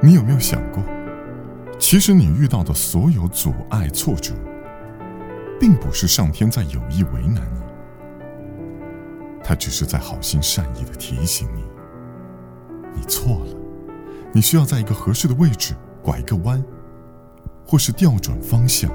你有没有想过其实你遇到的所有阻碍挫折并不是上天在有意为难你他只是在好心善意的提醒你你错了你需要在一个合适的位置拐个弯或是调转方向